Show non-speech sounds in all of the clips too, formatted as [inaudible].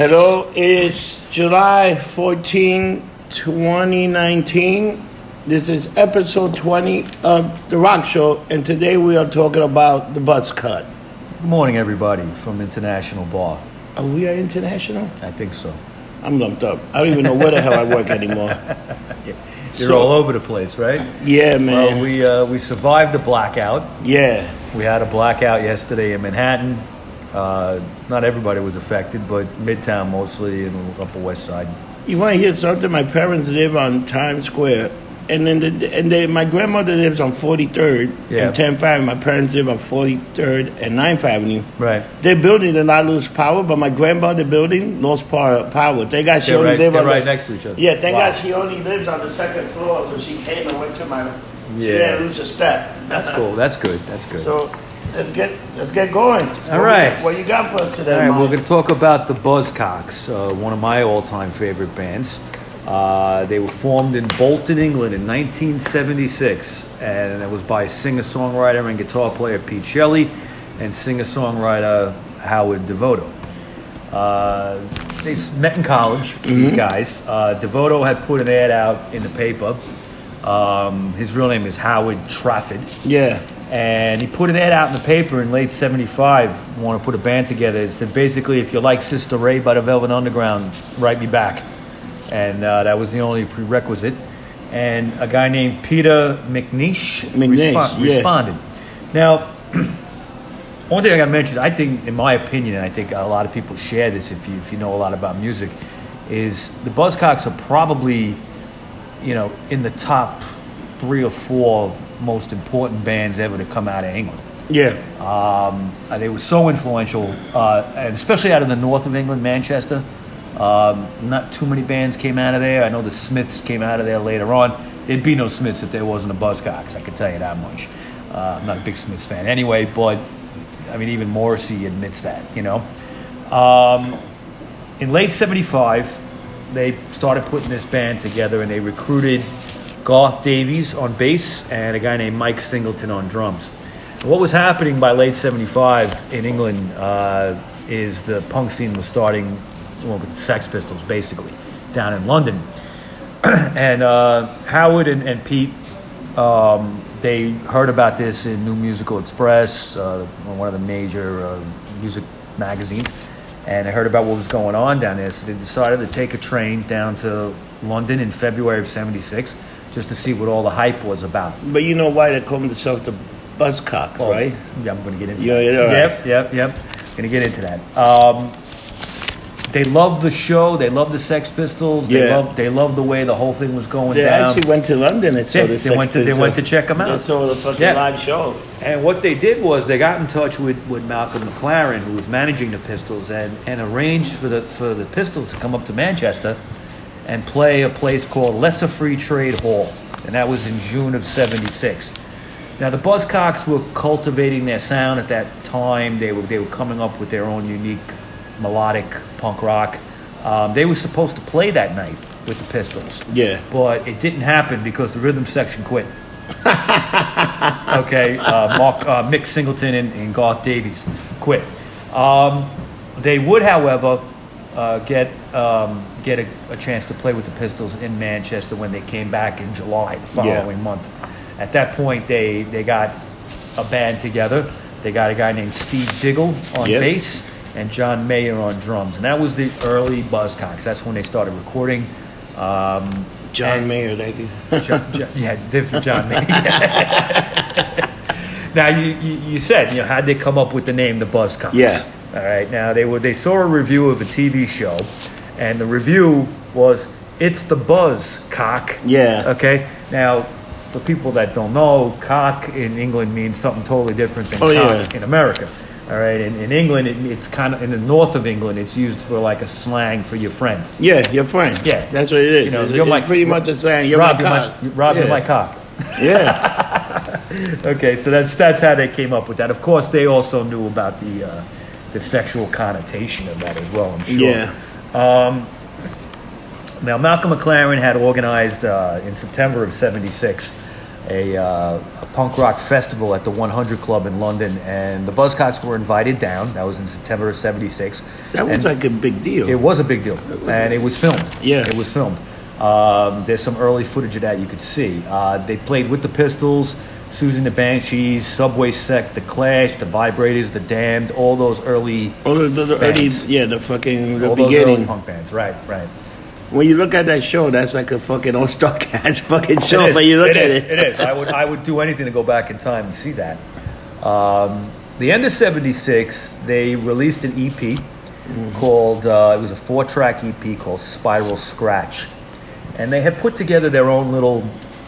Hello, it's July 14, 2019. This is episode 20 of The Rock Show, and today we are talking about the buzz cut. Good morning, everybody from International Bar. Are we are international? I think so. I'm lumped up. I don't even know where the hell I work anymore. [laughs] You're So- all over the place, right? Yeah, man. Well, we uh, we survived the blackout. yeah. We had a blackout yesterday in Manhattan. Uh, not everybody was affected, but Midtown mostly and Upper West Side. You want to hear something? My parents live on Times Square, and then the, and they, my grandmother lives on 43rd Yeah. and 10th Avenue. My parents live on 43rd and 9th Avenue. Right. Their building did not lose power, but my grandmother building lost power. power. Thank God she They're only right, right the, next to each other. Yeah, thank Wow. God she only lives on the second floor, so she came and went to my. She Yeah. didn't lose a step. That's cool. That's good. That's good. So let's get let's get going. All right. What you got for us today, All right, Mike? we're going to talk about the Buzzcocks, uh, one of my all-time favorite bands. Uh, they were formed in Bolton, England in 1976, and it was by singer-songwriter and guitar player Pete Shelley and singer-songwriter Howard Devoto. Uh, they met in college, these guys. Uh, Devoto had put an ad out in the paper. Um, his real name is Howard Trafford yeah. And he put an ad out in the paper in late 75 want to put a band together. It said basically if you like sister ray by the velvet underground write me back. And uh, that was the only prerequisite. And a guy named peter mcnish, McNeish, yeah. responded. Now [clears throat] one thing i got to mention i think in my opinion and i think a lot of people share this if you, if you know a lot about music is the buzzcocks are probably you know, in the top three or four most important bands ever to come out of England. Yeah. Um, uh, they were so influential, uh, and especially out of the north of England, Manchester. Um, not too many bands came out of there. I know the Smiths came out of there later on. There'd be no Smiths if there wasn't a Buzzcocks. I can tell you that much. Uh, I'm not a big Smiths fan anyway, but I mean, even Morrissey admits that, you know. Um, in late 75 they started putting this band together and they recruited garth davies on bass and a guy named mike singleton on drums what was happening by late 75 in england uh, is the punk scene was starting well, with sex pistols basically down in london [clears throat] and uh, howard and, and pete um, they heard about this in new musical express uh, one of the major uh, music magazines and I heard about what was going on down there. So they decided to take a train down to London in February of '76 just to see what all the hype was about. But you know why they call themselves the Buzzcocks, Well, right? Yeah, I'm going to get into Yeah, that. yeah, all right. Yep, yep, yep. Going to get into that. Um, they loved the show. They loved the Sex Pistols. They Yeah. loved. They loved the way the whole thing was going They down. actually went to London and saw Yeah, the they Sex went to- they Pistols. went to check 'em out. They saw the fucking Yeah. live show. And what they did was they got in touch with, with Malcolm McLaren, who was managing the Pistols, and, and arranged for the for the Pistols to come up to Manchester and play a place called Lesser Free Trade Hall, and that was in June of '76. Now the Buzzcocks were cultivating their sound at that time. They were they were coming up with their own unique melodic punk rock. Um, they were supposed to play that night with the Pistols Yeah. but it didn't happen because the rhythm section quit. [laughs] okay, uh, Mark, uh, Mick Singleton and, and Garth Davies quit. Um, they would, however, uh, get um, get a, a chance to play with the Pistols in Manchester when they came back in July the following month. At that point, they they got a band together. They got a guy named Steve Diggle on Yep. bass and John Mayer on drums, and that was the early Buzzcocks. That's when they started recording. Um, John Mayer, thank you. John, John, yeah, lived through John Mayer. [laughs] now you, you you said you know how'd they come up with the name the Buzzcocks? Yeah. All right. Now they were they saw a review of a TV show, and the review was it's the Buzz cock. Yeah. Okay. Now. For people that don't know, cock in England means something totally different than Oh, cock yeah. in America. All right, in, in England, it, it's kind of in the north of England, it's used for like a slang for your friend. Yeah, your friend. Yeah. That's what it is. You know, it's, you're it's my- pretty much the same. You're Rob, my you're cock. my, Rob, you're yeah. my cock. Yeah. [laughs] Okay, so that's that's how they came up with that. Of course, they also knew about the uh, the sexual connotation of that as well. I'm sure. Yeah. Now, Malcolm McLaren had organized uh, in September of '76 a, uh, a punk rock festival at the 100 Club in London, and the Buzzcocks were invited down. That was in September of '76. That was And like a big deal. it was a big deal, and it was filmed. Yeah. it was filmed. Um, there's some early footage of that you could see. Uh, they played with the Pistols, Siouxsie and the Banshees, Subway Sect, The Clash, The Vibrators, The Damned, all those early, All the, the, the early, yeah, the fucking the all those early beginning. punk bands. Right, right. When you look at that show, that's like a fucking all star [laughs] cast fucking show. Is. But you look at is. it, It is. I would. I would do anything to go back in time and see that. Um, the end of '76, they released an EP called. Uh, it was a four-track EP called Spiral Scratch, and they had put together their own little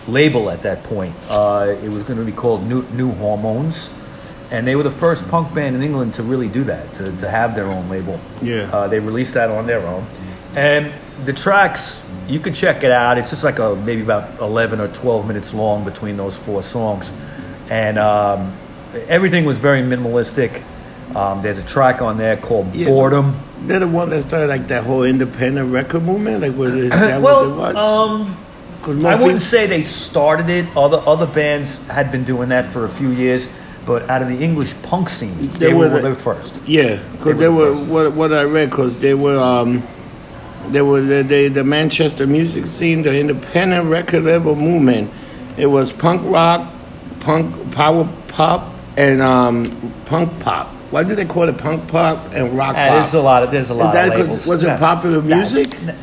label at that point. Uh, it was going to be called New, New Hormones. And they were the first punk band in England to really do that, to, to have their own label. Yeah. Uh, they released that on their own. And the tracks, you can check it out. It's just like a maybe about 11 or 12 minutes long between those four songs. And um, everything was very minimalistic. Um, there's a track on there called Yeah. Boredom. they're the one that started like that whole independent record movement. Like, was it, that well, what it was? um, I wouldn't say they started it. Other other bands had been doing that for a few years, but out of the English punk scene, they, They were, were the- first. Yeah, because They they were were the what what I read because they were um they were the, they, the Manchester music scene, the independent record label movement. It was punk rock, punk power pop, and um punk pop. Why do they call it punk pop and rock Uh, pop? there's a lot of there's a lot Is that of labels. was it Yeah. popular music? n- it wa- yeah.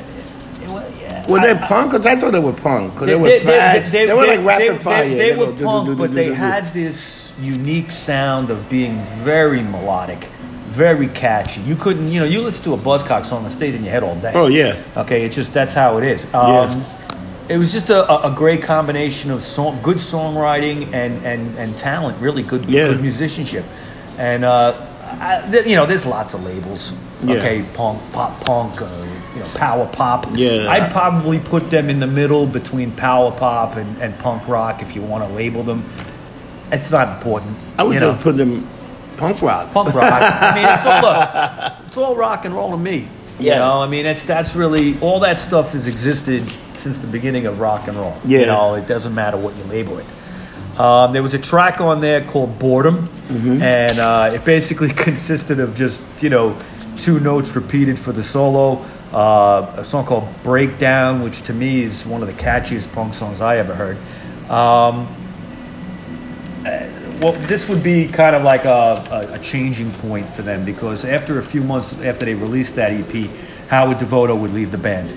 Were they punk? Because I thought they were punk. Because they, were they, fast. They, were like rapid they- fire. They, they were punk, but they had this unique sound of being very melodic, very catchy. You couldn't, you know, you listen to a Buzzcock song that stays in your head all day. Oh yeah, Okay, it's just that's how it is. Um, It was just a, a- great combination of song, good songwriting and, and, and talent, really good, Yeah. good musicianship. And, uh, I, th- you know, there's lots of labels. Yeah. Okay, punk, pop punk, uh, you know, power pop. Yeah. I'd probably put them in the middle between power pop and, and punk rock if you want to label them. It's not important. I would you just know. put them punk rock. punk rock. I mean, it's all look, it's all rock and roll to me. You Yeah. know, I mean, it's that's really all that stuff has existed since the beginning of rock and roll. Yeah. You know, it doesn't matter what you label it. Um, there was a track on there called Boredom, Mm-hmm. and uh, it basically [laughs] consisted of just you know two notes repeated for the solo. Uh, a song called Breakdown, which to me is one of the catchiest punk songs I ever heard. Um, well, this would be kind of like a, a, changing point for them because after a few months after they released that EP, Howard Devoto would leave the band.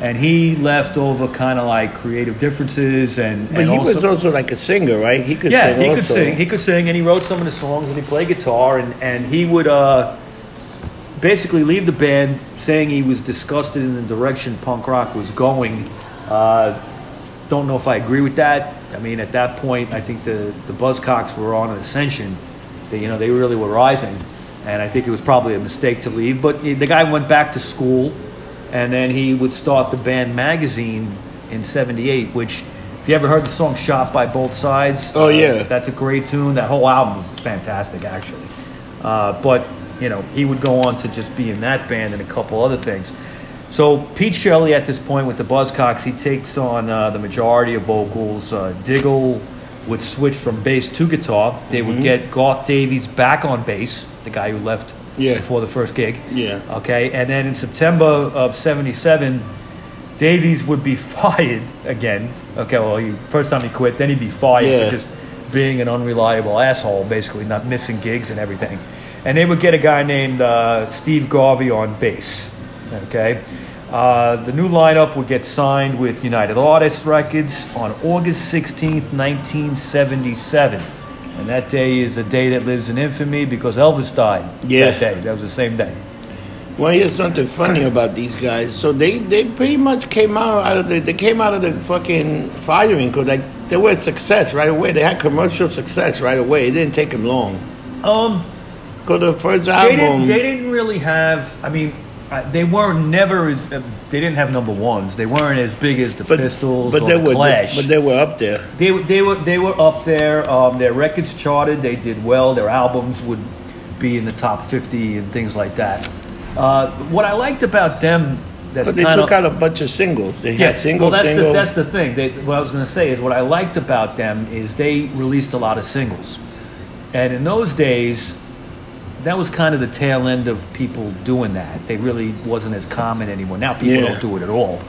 And he left over kind of like creative differences and, But and he also, was also like a singer, right? He could yeah, sing he also. could sing. He could sing, and he wrote some of the songs, and he played guitar, and, and he would uh, basically leave the band, saying he was disgusted in the direction punk rock was going. Uh, don't know if I agree with that. I mean, at that point, I think the the Buzzcocks were on an ascension. They, you know, they really were rising, and I think it was probably a mistake to leave. But the guy went back to school, and then he would start the band magazine in '78, which. If you ever heard the song "Shot by Both Sides"? Oh, uh, yeah. that's a great tune. That whole album is fantastic, actually. Uh, but you know, he would go on to just be in that band and a couple other things. So Pete Shelley, at this point with the Buzzcocks, he takes on uh, the majority of vocals. Uh, Diggle would switch from bass to guitar. They Mm-hmm. would get Garth Davies back on bass, the guy who left Yeah. before the first gig. Yeah. Okay, and then in September of '77, Davies would be [laughs] fired again. Okay, well, he, first time he quit, then he'd be fired Yeah. for just being an unreliable asshole, basically not missing gigs and everything. And they would get a guy named uh, Steve Garvey on bass. Okay, uh, the new lineup would get signed with United Artists Records on August 16th, 1977. And that day is a day that lives in infamy because Elvis died Yeah. that day. That was the same day. Well, here's something funny about these guys. So they, they pretty much came out, out of the they came out of the fucking firing because like they were a success right away. They had commercial success right away. It didn't take them long. Um, The first they didn't. They didn't really have. I mean, uh, they weren't never as. Uh, they didn't have number ones. They weren't as big as the but, Pistols but or they the were Clash. but they were up there. they were. They were. They were up there. Um, their records charted. They did well. Their albums would be in the top fifty and things like that. Uh, what I liked about them that's But they kind took out a bunch of singles. They had single, well, that's single. the that's the thing. They, what I was going to say is what I liked about them is they released a lot of singles, and in those days, that was kind of the tail end of people doing that. They really wasn't as common anymore. Now people Yeah. don't do it at all.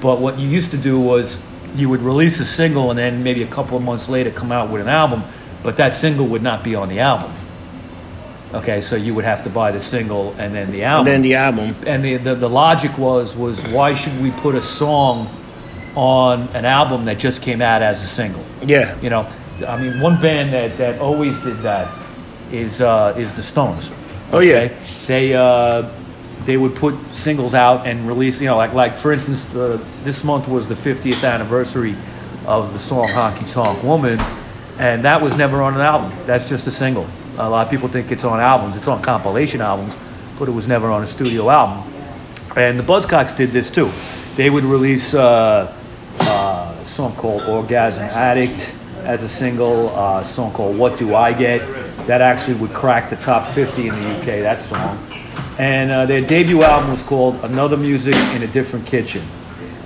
But what you used to do was you would release a single and then maybe a couple of months later come out with an album, but that single would not be on the album. Okay, so you would have to buy the single and then the album and then the album. and the, the, the logic was was why should we put a song on an album that just came out as a single Yeah. you know i mean one band that, that always did that is uh, is the stones. Oh, yeah. they uh, they would put singles out and release you know like like for instance uh, this month was the 50th anniversary of the song honky tonk woman and that was never on an album. That's just a single. A lot of people think it's on albums. It's on compilation albums but it was never on a studio album. And the buzzcocks did this too. They would release uh, uh, a song called orgasm addict as a single uh, a song called what do i get that actually would crack the top 50 in the uk that song and uh, their debut album was called Another Music in a Different Kitchen.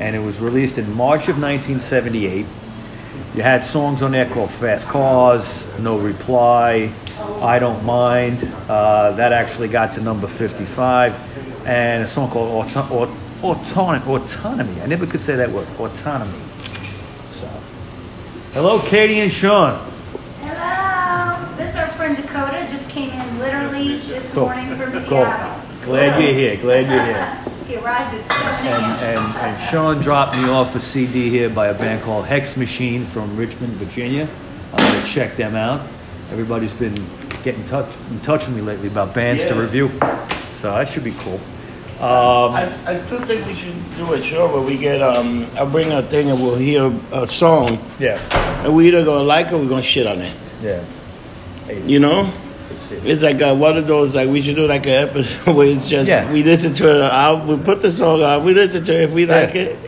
And it was released in March of 1978. You had songs on there called Fast Cars, No Reply, I Don't Mind. Uh, that actually got to number 55. And a song called Auto- Aut- Autonomy. Autonomy. I never could say that word. Autonomy. So, hello, Katie and Sean. Hello. This is our friend Dakota. Just came in literally this Cool. morning from Cool. Seattle. Glad you're here. Glad you're here. [laughs] He arrived at 7 and, a.m. and, and Sean dropped me off a CD here by a band called Hex Machine from Richmond, Virginia. I'm going to check them out. Everybody's been getting touch, in touch with me lately about bands to Yeah. review, so that should be cool. Um, I, I still think we should do a show where we get um. I'll bring a thing and we'll hear a song yeah, and we either gonna like it or we're gonna shit on it. yeah. You know. It's like uh, one of those like we should do like an episode [laughs] where it's just Yeah. we listen to it. Out, we put the song on. We listen to it if we like it.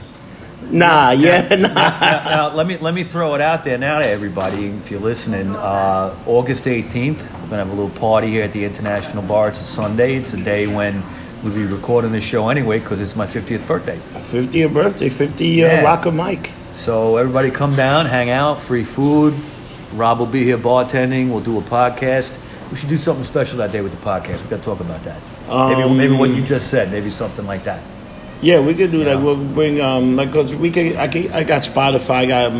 Nah, yeah, [laughs] nah. now, now, let me let me throw it out there now to everybody. If you're listening, uh, August 18th, we're gonna have a little party here at the International Bar. It's a Sunday. It's a day when we'll be recording this show anyway because it's my 50th birthday. 50th birthday, 50 year Yeah. rocker Mike. So everybody come down, hang out, free food. Rob will be here bartending. We'll do a podcast. We should do something special that day with the podcast. We got to talk about that. maybe Um, maybe what you just said. Maybe something like that. Yeah, we could do Yeah. that. We'll bring um like cause we can. I could, I got Spotify. I got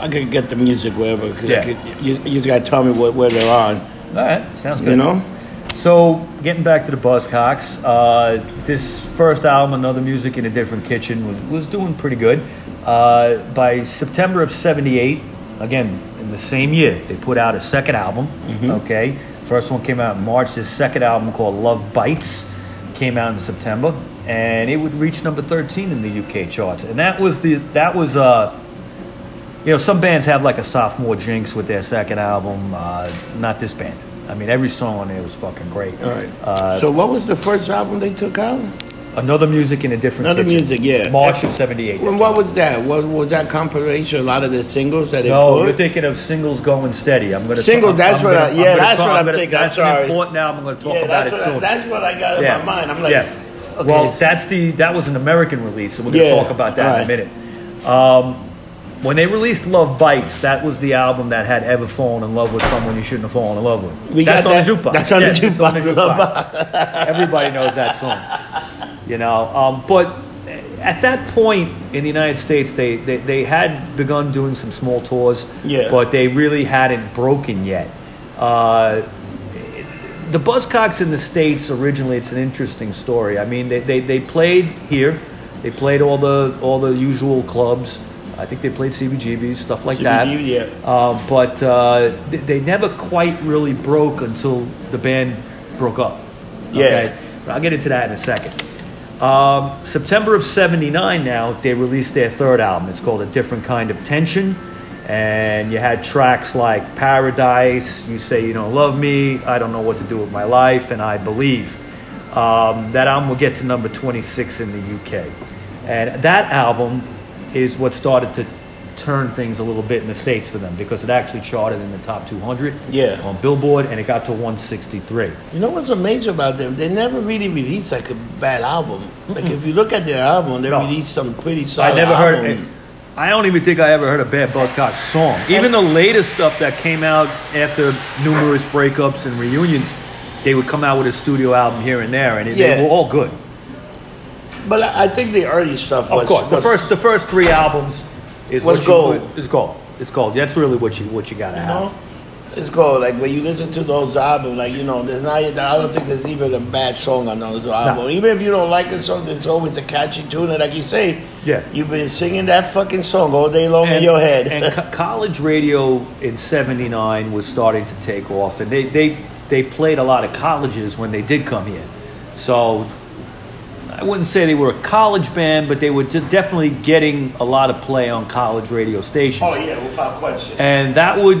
I could get the music wherever. Yeah. could- you, you just gotta tell me what, where they're on. All right, sounds good. You know. So getting back to the Buzzcocks, uh, this first album, Another Music in a Different Kitchen, was, was doing pretty good. Uh, by September of '78, again in the same year, they put out a second album. Okay, first one came out in March. This second album called Love Bites came out in September, and it would reach number 13 in the UK charts. And that was the that was uh, you know some bands have like a sophomore jinx with their second album. Uh, not this band. I mean, every song on there was fucking great. All right. Uh, so what was the first album they took out? Another music in a different Another kitchen. music, yeah. March of '78. Well, what was that? What was that compilation? A lot of the singles that they No, put. you're thinking of singles going steady. I'm gonna Single, I'm- that's I'm what gonna- I- yeah, that's talk- what I'm gonna- thinking. I'm That's sorry. an important album. I'm going to talk yeah, about it soon. I, that's what I got in yeah. my mind. I'm like, yeah. okay. Well, that's the that was an American release, so we're going to Yeah, talk about that in a minute. Um, when they released Love Bites, that was the album that had ever fallen in love with someone you shouldn't have fallen in love with. We that's the that- jukebox. that's on the Yeah, it's jukebox, Everybody knows that song. You know, um, but at that point in the United States, they, they, they had begun doing some small tours, Yeah. but they really hadn't broken yet. Uh, the Buzzcocks in the States originally, it's an interesting story. I mean, they, they, they played here, they played all the all the usual clubs. I think they played CBGBs, stuff like that. CBGBs, yeah. Uh, but uh, they, they never quite really broke until the band broke up. Yeah. But I'll get into that in a second. Um, September of 79 now, they released their third album. It's called A Different Kind of Tension. And you had tracks like Paradise, You Say You Don't Love Me, I Don't Know What to Do with My Life, and I Believe. Um, that album will get to number 26 in the UK. And that album is what started to turned things a little bit in the states for them because it actually charted in the top 200 Yeah. on Billboard, and it got to 163. You know what's amazing about them? They never really released like a bad album. Like if you look at their album, they No. released some pretty solid. I never album. heard. I don't even think I ever heard a bad Buzzcocks song. Even the latest stuff that came out after numerous breakups and reunions, they would come out with a studio album here and there, and it, Yeah. they were all good. But I think the early stuff Of was. course, the was- first the first three albums is Was what gold. You, is gold. It's gold. That's really what you what you gotta You have. know, it's gold. Like when you listen to those albums, like you know, there's not. I don't think there's even a bad song on those albums. Even if you don't like a song, there's always a catchy tune. And like you say, Yeah. you've been singing that fucking song all day long in your head. and co- [laughs] college radio in '79 was starting to take off, and they, they they played a lot of colleges when they did come here. So I wouldn't say they were a college band, but they were just definitely getting a lot of play on college radio stations. oh yeah, without question. And that would.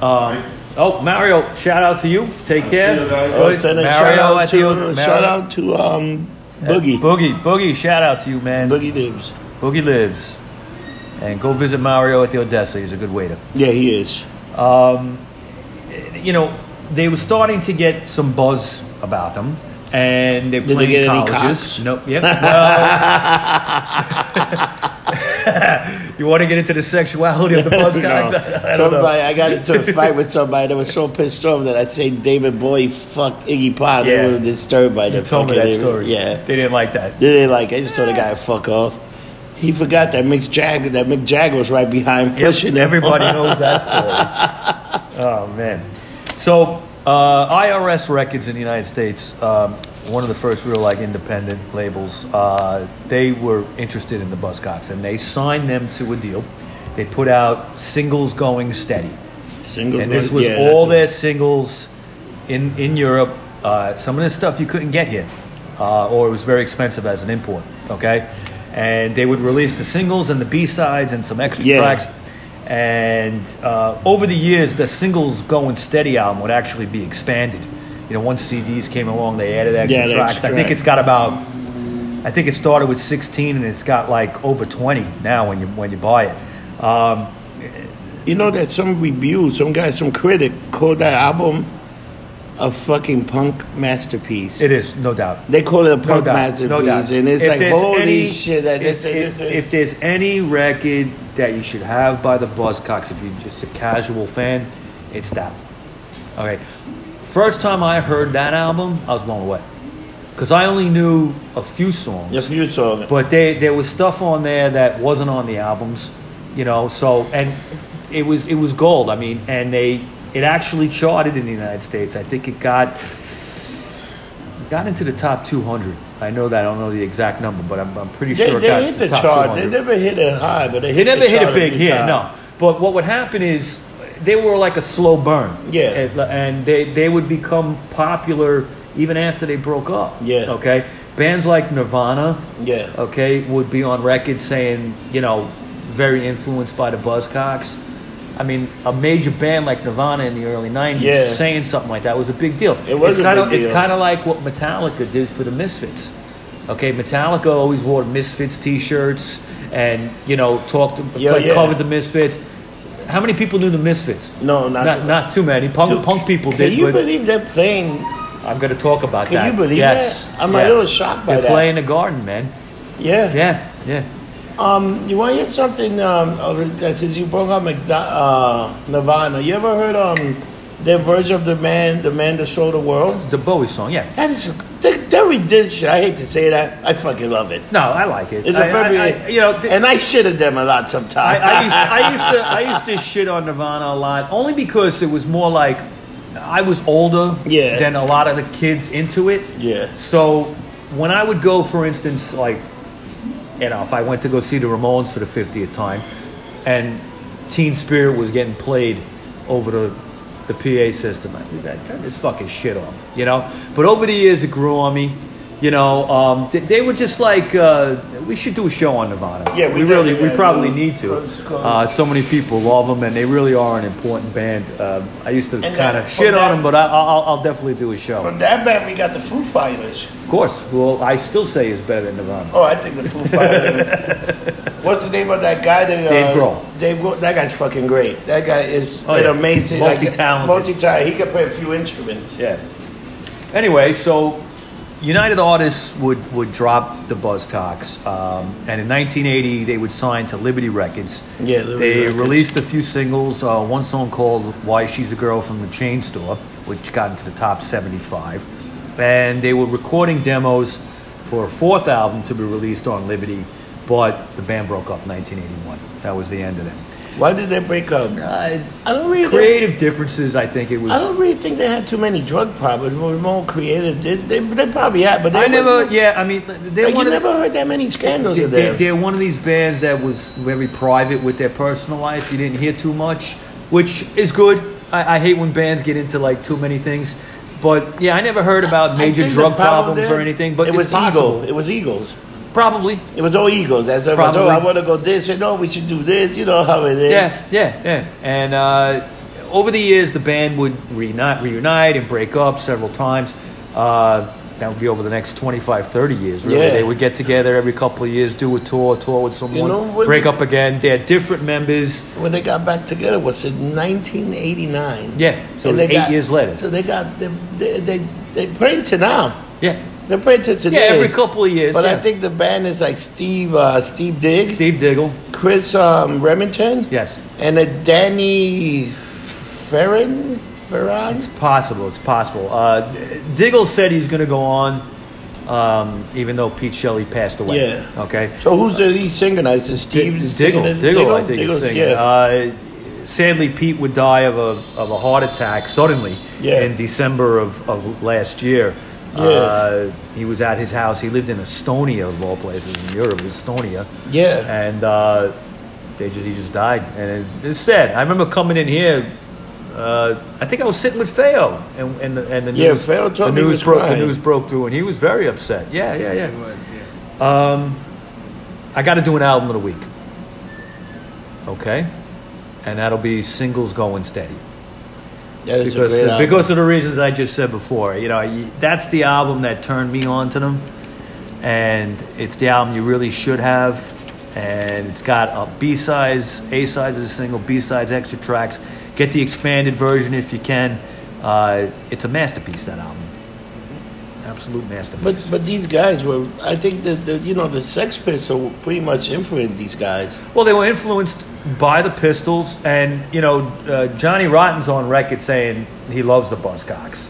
Um, oh, Mario! Shout out to you. Take care. see you guys. Oh, Good. send a Mario shout out at the- to Mario- shout out to um, Boogie. Boogie, Boogie! Shout out to you, man. Boogie Dibs. Boogie lives. And go visit Mario at the Odessa. He's a good waiter. Yeah, he is. You know, they were starting to get some buzz about them. And they're Did they playing get any colleges. Nope. Yep. Well, [laughs] you want to get into the sexuality of the [laughs] Buzzcocks? No. [laughs] I don't. Somebody, I got into a fight with somebody that was so pissed off that I say David Bowie fucked Iggy Pop. Yeah. They were disturbed by You that. told me that story. Yeah. They didn't like that. They didn't like. It. I just told the guy to fuck off. He forgot that Mick Jagger, that Mick Jagger was right behind Yep, pushing everybody knows that story. Oh man! So uh, IRS Records in the United States, um, one of the first real like independent labels, uh, they were interested in the Buzzcocks and they signed them to a deal. They put out singles going steady, Singles and this was- yeah, all their singles in in Europe. Uh, some of this stuff you couldn't get here, uh, or it was very expensive as an import. Okay, and they would release the singles and the B sides and some extra Yeah. tracks. And uh, over the years, the singles going steady album would actually be expanded. You know, once CDs came along, they added extra Yeah, tracks. extra I think it's got about. I think it started with 16 and it's got like over 20 now when you when you buy it. Um, You know that some review, some guy, some critic called that album a fucking punk masterpiece. it is no doubt. they call it a No punk doubt, masterpiece, no doubt. and it's If like holy any- shit! That if, say if- this is. if there's any record that you should have by the Buzzcocks, if you're just a casual fan, it's that. Okay, first time I heard that album, I was blown away because I only knew a few songs, a few songs. but they, there was stuff on there that wasn't on the albums, you know. So and it was it was gold. I mean, and they it actually charted in the United States. I think it got got into the top 200. I know that I don't know the exact number, but I'm, I'm pretty They, sure it they got hit the top chart. 200. They never hit it high, but they They hit. never the hit it big here, no. But what would happen is they were like a slow burn. Yeah. And, and they, they would become popular even after they broke up. Yeah. Okay. Bands like Nirvana, Yeah. okay, would be on record saying, you know, very influenced by the Buzzcocks. I mean, a major band like Nirvana in the early '90s Yeah. saying something like that was a big deal. It was it's kind of it's kind of like what Metallica did for the Misfits. Okay, Metallica always wore Misfits T-shirts and you know talked Yeah, like, yeah. covered the Misfits. How many people knew the Misfits? No, not. Not, too- not too many. Punk, Dude, punk people Can did. you but believe they're playing? I'm going to talk about Can that. you believe yes. that? I'm a little shocked by They're that. playing the Garden, man. Yeah. Yeah, yeah. Um, you want to hear something? Um, that since you brought up McDo- uh, Nirvana, you ever heard um their version of the man, the man that sold the world? The Bowie song, yeah. That is they, they're ridiculous. I hate to say that. I fucking love it. No, I like it. It's I- a very, I- I- you know, th- and I shit at them a lot sometimes. I, I, used, I [laughs] used to I used to shit on Nirvana a lot, only because it was more like I was older Yeah. than a lot of the kids into it. yeah, So when I would go, for instance, like you know, if I went to go see the Ramones for the 50th time, and Teen Spirit was getting played over the the PA system, I'd turn this fucking shit off, you know. But over the years, it grew on me, You know, um, they, they were just like uh, we should do a show on Nirvana. Yeah, we we really we probably gotta do it. need to. Uh, so many people love them, and they really are an important band. Um, I used to kind of shit from on them, but I, I'll, I'll definitely do a show. From that band, we got the Foo Fighters. Of course. Well, I still say is better than Nirvana. Oh, I think the Foo Fighters. [laughs] What's the name of that guy? That, uh, Dave Grohl. Dave Grohl. That guy's fucking great. That guy is Oh, an yeah. amazing. Multi-talented. multi-talented. He can play a few instruments. Yeah. Anyway, so United Artists would, would drop the Buzzcocks, um, and in 1980 they would sign to Liberty Records. Yeah, Liberty they Records. released a few singles. Uh, one song called "Why She's a Girl" from the Chain Store, which got into the top 75, and they were recording demos for a fourth album to be released on Liberty, but the band broke up in 1981. That was the end of them. Why did they break up? Uh, I don't really. creative differences, I think it was. I don't really think they had too many drug problems. They were more creative. They, they, they probably had, but they I never, yeah, I mean, they're Like, one you of the- never heard that many scandals They- of they- them. They're one of these bands that was very private with their personal life. You didn't hear too much, which is good. I, I hate when bands get into like too many things. But yeah, I never heard about major drug problem problems there- or anything. But it was possible. ego. It was egos. Probably. It was all egos. That's everyone. Oh, I want to go this. You know, we should do this. You know how it is. Yeah, yeah, yeah. And uh, over the years, the band would reunite, reunite and break up several times. Uh, that would be over the next 25, 30 years, really. Yeah. They would get together every couple of years, do a tour, tour with someone, know what- break up again. They had different members. When they got back together was in 1989. Yeah, so it eight got- years later. So they got they they they, they playing to now. Yeah. They're playing to today. Yeah, every couple of years. But yeah. I think the band is like Steve uh, Steve Digg, Steve Diggle. Chris um, Remington, Yes, and a Danny Ferrin. Ferran. it's possible. It's possible. Uh, Diggle said he's going to go on, um, even though Pete Shelley passed away. Yeah. Okay. So who's the lead singer? Is it Steve Diggle. Diggle, this? I think is Diggle's- singing. Yeah. Uh, sadly, Pete would die of a of a heart attack suddenly Yeah. in December of, of last year. Yeah. Uh, he was at his house. He lived in Estonia, of all places, in Europe, Estonia. yeah. and uh, they just, he just died. And it, it's sad. I remember coming in here. Uh, I think I was sitting with Feo, and, and the, and the Yeah, news, Feo told the news was broke. The news broke through, and he was very upset. Yeah, yeah, yeah. Um, I got to do an album of the week. Okay, and that'll be singles going steady A because because of the reasons I just said before. You know, that's the album that turned me on to them, and it's the album you really should have. And it's got a B sides, A sides as a single, B sides extra tracks. Get the expanded version if you can. Uh, it's a masterpiece. That album, absolute masterpiece. But but these guys were. I think that the, you know the Sex Pistols pretty much influenced these guys. Well, they were influenced by the Pistols, and you know, uh, Johnny Rotten's on record saying he loves the Buzzcocks,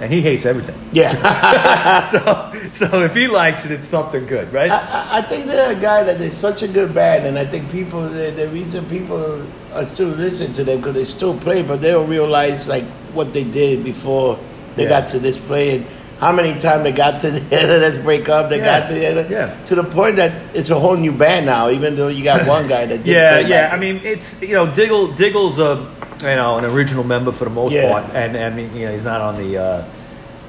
and he hates everything. Yeah. [laughs] so, so if he likes it, it's something good, right? I, I- I think they're a guy that is such a good band, and I think people the, the reason people are still listening to them because they still play, but they don't realize like what they did before they Yeah. got to this play and how many times they got [laughs] together. Let's break up. They Yeah. got together. Yeah. To the point that it's a whole new band now, even though you got one guy that did yeah, yeah. back I mean, it's you know, Diggle, Diggle's a you know an original member for the most Yeah. part, and I mean, you know, he's not on the uh,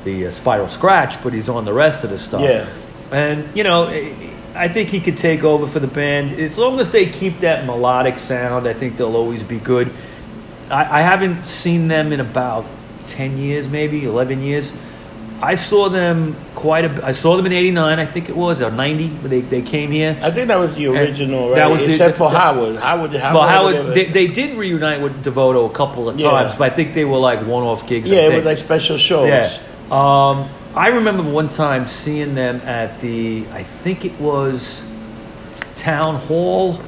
the uh, Spiral Scratch, but he's on the rest of the stuff. Yeah. And you know, I think he could take over for the band as long as they keep that melodic sound. I think they'll always be good. I, I haven't seen them in about ten years, maybe eleven years. I saw them quite a. I saw them in '89, I think it was, or '90. They they came here. I think that was the original, that right? was the- Except for the- Howard. Howard. Howard. Well, Howard, they, they did reunite with Devoto a couple of Yeah. times, but I think they were like one-off gigs. Yeah, it was like special shows. Yeah. Um, I remember one time seeing them at the, I think it was Town Hall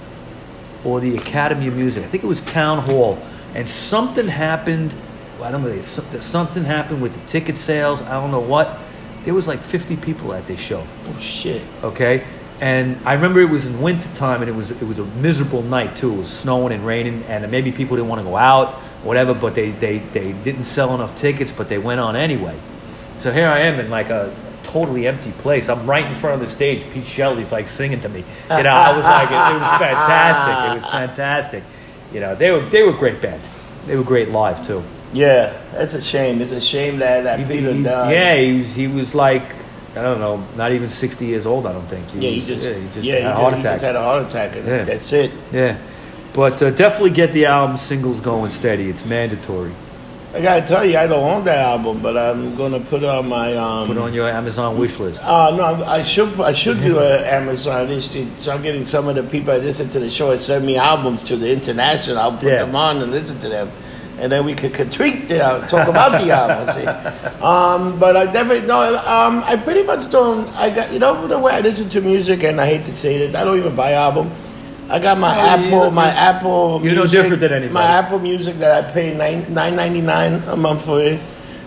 or the Academy of Music. I think it was Town Hall. And something happened. I don't know. some- Something happened with the ticket sales. I don't know what. There was like 50 people at this show. Oh shit. okay? And i remember it was in winter time and it was it was a miserable night too. It was snowing and raining and maybe people didn't want to go out whatever but they they they didn't sell enough tickets but they went on anyway. So here i am in like a totally empty place. I'm right in front of the stage. Pete shelley's like singing to me. You know i was like it, it was fantastic. It was fantastic. You know they were they were a great band. They were great live too Yeah, that's a shame. It's a shame that that he- Peter he- died. yeah, he was he was like I don't know, not even 60 years old. I don't think. Yeah, he just yeah, he just yeah, had a he, heart he attack. just had a heart attack, and Yeah. that's it. yeah, but uh, definitely get the album singles going steady. It's mandatory. I gotta tell you, I don't own that album, but I'm gonna put it on my um. Put it on your Amazon wish list. Uh, no, I'm- should I should do an Amazon list. So I'm getting some of the people that listen to the show and send me albums to the international. I'll put Yeah. them on and listen to them, and then we could critique the albums, talk about the see. [laughs] Um, but I definitely no. Um, I pretty much don't. I got you know the way I listen to music, and I hate to say this, I don't even buy album. I got my Oh, Apple, you- my Apple. you're no music, different than anybody. My Apple Music that I pay nine nine ninety nine a month for it,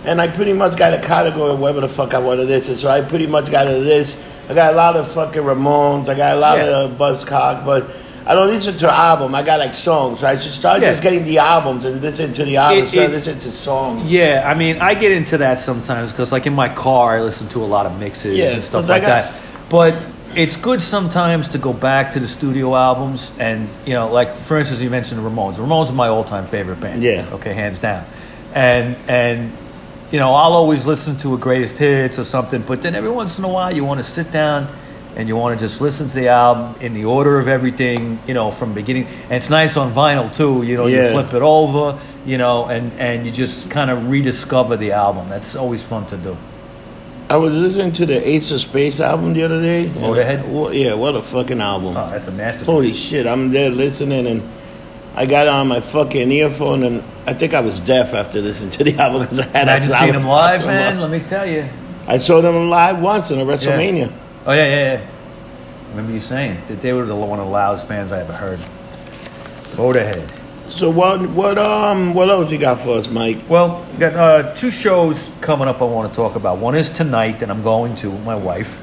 and I pretty much got a category of whatever the fuck I want this, and So I pretty much got a list. I got a lot of fucking Ramones. I got a lot Yeah. of Buzzcock, but I don't listen to album. I got like songs. So I should start Yeah. just getting the albums and listen to the albums. It- start it- listening to songs. Yeah, I mean, I get into that sometimes because, like, in my car, I listen to a lot of mixes Yeah, and stuff like got- that. But it's good sometimes to go back to the studio albums and, you know, like for instance, you mentioned the Ramones. The Ramones are my all-time favorite band. Yeah. Okay, hands down. And and you know, I'll always listen to a greatest hits or something. But then every once in a while, you want to sit down and you want to just listen to the album in the order of everything, you know, from beginning. And it's nice on vinyl too. You know, you flip it over, you know, and and you just kind of rediscover the album. That's always fun to do. I was listening to the Ace of Spades album the other day. Motorhead? Well, yeah, what a fucking album. Oh, that's a masterpiece. Holy shit, I'm there listening and I got on my fucking earphone and I think I was deaf after listening to the [laughs] album because I had Imagine that seeing sound them live, [laughs] man. Let me tell you. I saw them live once in a WrestleMania. Oh yeah, yeah, yeah. Remember you saying that they were the one of the loudest bands I ever heard. Motorhead. So what what um what else you got for us, Mike? Well, got uh, two shows coming up I want to talk about. One is tonight, and I'm going to with my wife.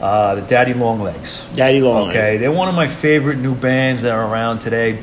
Uh, the Daddy Longlegs. Daddy Long. Legs. Okay, they're one of my favorite new bands that are around today.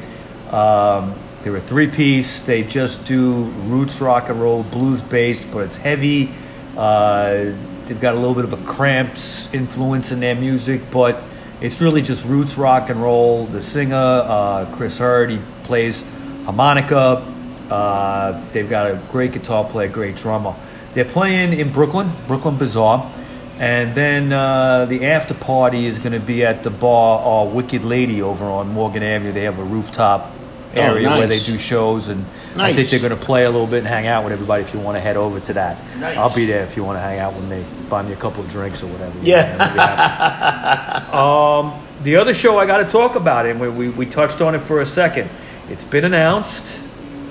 Um, they're a three piece. They just do roots rock and roll, blues based, but it's heavy. Uh, they've got a little bit of a cramps influence in their music, but it's really just roots rock and roll. The singer, uh, Chris Hurd, he plays harmonica. Uh, they've got a great guitar player, great drummer. They're playing in Brooklyn, Brooklyn Bazaar. And then uh, the after party is going to be at the bar uh, Wicked Lady over on Morgan Avenue. They have a rooftop area where they do shows, and I think they're going to play a little bit and hang out with everybody. If you want to head over to that, Nice. I'll be there. If you want to hang out with me, buy me a couple of drinks or whatever. Yeah. I'll be happy. [laughs] um, the other show I got to talk about and we, we, we touched on it for a second. It's been announced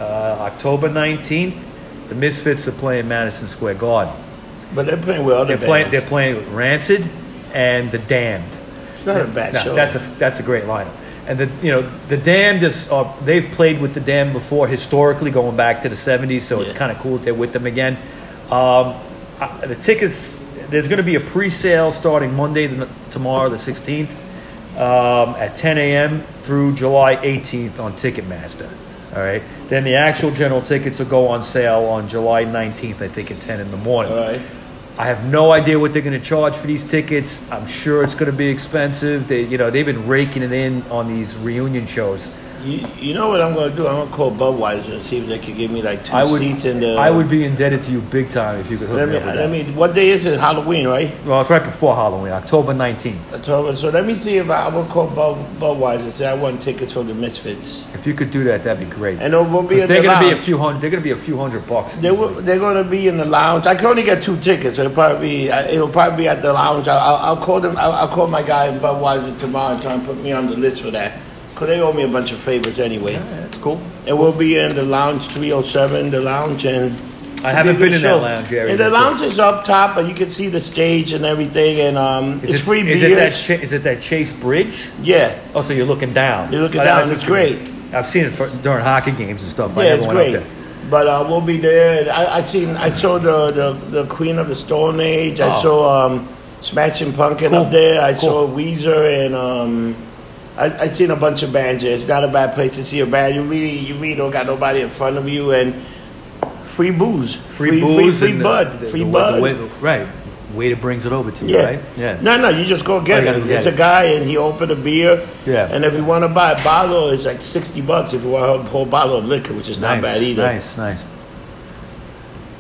uh, October nineteenth. The Misfits are playing Madison Square Garden. But they're playing with other They're playing. They're playing Rancid and the Damned. It's not a bad No, show. That's a that's a great lineup. And the you know the Damned is uh, they've played with the Damned before historically going back to the '70s, so it's kind of cool that they're with them again. Um, uh, the tickets there's going to be a pre-sale starting Monday the, tomorrow the 16th um, at 10 a.m. through July 18th on Ticketmaster. All right. Then the actual general tickets will go on sale on July 19th, I think, at 10 in the morning. All right. I have no idea what they're going to charge for these tickets. I'm sure it's going to be expensive. They, you know, they've been raking it in on these reunion shows. You, you know what I'm going to do? I'm going to call Budweiser and see if they can give me like two I would, seats in the. I would be indebted to you big time if you could hook Let me me, up with let that. me. What day is it? Halloween, right? well, it's right before Halloween, October 19th. October. So let me see if I, I will call Bud, Budweiser and say I want tickets for the Misfits. If you could do that, that'd be great. And it will be they're the going to be a few hundred. They're going to be a few hundred bucks. They will, they're going to be in the lounge. I can only get two tickets. So it'll probably be. uh, It'll probably be at the lounge. I'll, I'll, I'll call them. I'll, I'll call my guy in Budweiser tomorrow and try and put me on the list for that. Cause they owe me a bunch of favors anyway. Yeah, that's cool. And we'll be in the lounge 307, the lounge, and I haven't be been in that lounge area And the lounge is up top, but you can see the stage and everything, and um, it's it, free is beers. it Cha- is it that Chase Bridge? yeah, Oh, so you're looking down. You're looking Oh, down, it's great. I've seen it for, during hockey games and stuff. I yeah, it's great. But uh, we'll be there. I, I seen, I saw the, the the Queen of the Stone Age. I Oh. saw um, Smashing Pumpkin Cool. up there. I Cool. saw Weezer, and um, I, I seen a bunch of bands there. It's not a bad place to see a band. You really, you really don't got nobody in front of you, and free booze, Free, free, booze, free, and bud, the- free the bud. the way- right. Waiter brings it over to you, Yeah. right? Yeah. No, no, you just go get Oh, it. get It's it. a guy, and he opened a beer. Yeah. And if you want to buy a bottle, it's like sixty bucks if you want a whole bottle of liquor, which is nice, not bad either. Nice, nice.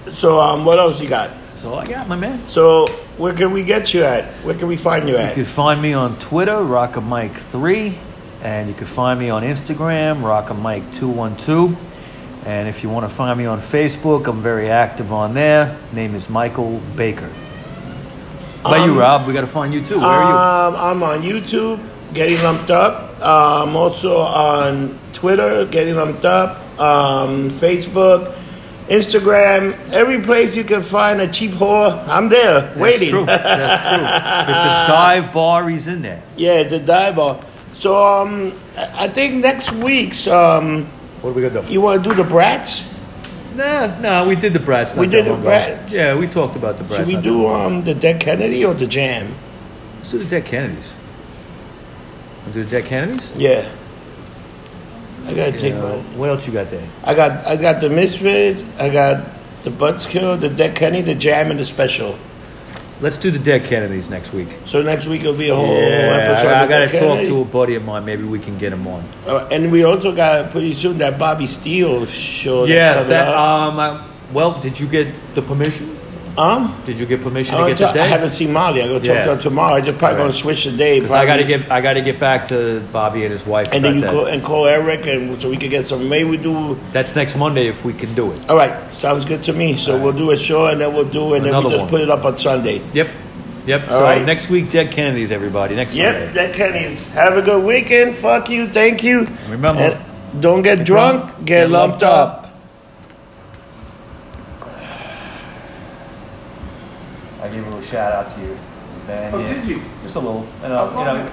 So, um, what else you got? That's all I got, my man. So where can we get you at? Where can we find you at? You can find me on Twitter, Rockamike3, and you can find me on Instagram, Rockamike212. And if you want to find me on Facebook, I'm very active on there. Name is Michael Baker. How about Um, you, Rob? We got to find you too. Where are Um, I'm on YouTube, getting lumped up. I'm also on Twitter, getting lumped up. Um, Facebook, Instagram, every place you can find a cheap whore, I'm there you? waiting. That's true. That's true. If it's a [laughs] dive bar, he's in there. yeah, it's a dive bar. So um, I I think next week's um, What are we gonna do? you want to do the brats? Nah, nah, we did the Brats. Not We did the long ago. Brats. Yeah, we talked about the Brats. Should we do um, the Dead Kennedy or the Jam? Let's do the Dead Kennedys. Do the Dead Kennedys. Yeah. I gotta take my. what else you got there? I got I got the Misfits, I got the Buttskill, the Dead Kennedys, the Jam, and the Special. Let's do the Dead Kennedys next week. So next week will be a whole Yeah, episode. I, I got to talk to a buddy of mine. Maybe we can get him on. Uh, and we also got pretty soon that Bobby Steele show. Yeah, that. up. Um, I, well, did you get the permission? Um, Did you get permission to wanna get the talk- I haven't seen Molly. I go talk Yeah. to her tomorrow. I just probably Right. gonna switch the day. Because I got to probably. get I got to get back to Bobby and his wife. And then you call and call Eric, and so we can get some. Maybe we do. That's next Monday if we can do it. All right, sounds good to me. So we'll do a show, and then we'll do, and then Another we just one. put it up on Sunday. Yep, yep. All so right. next week, Dead Kennedys, everybody. Next week. Yep, Sunday. that Kenny's. Have a good weekend. Fuck you. Thank you. Remember, And don't get drunk. Get, lumped up. I gave a little shout out to you. Oh, yeah. did you? Just a little. You uh, know, Oh, you know,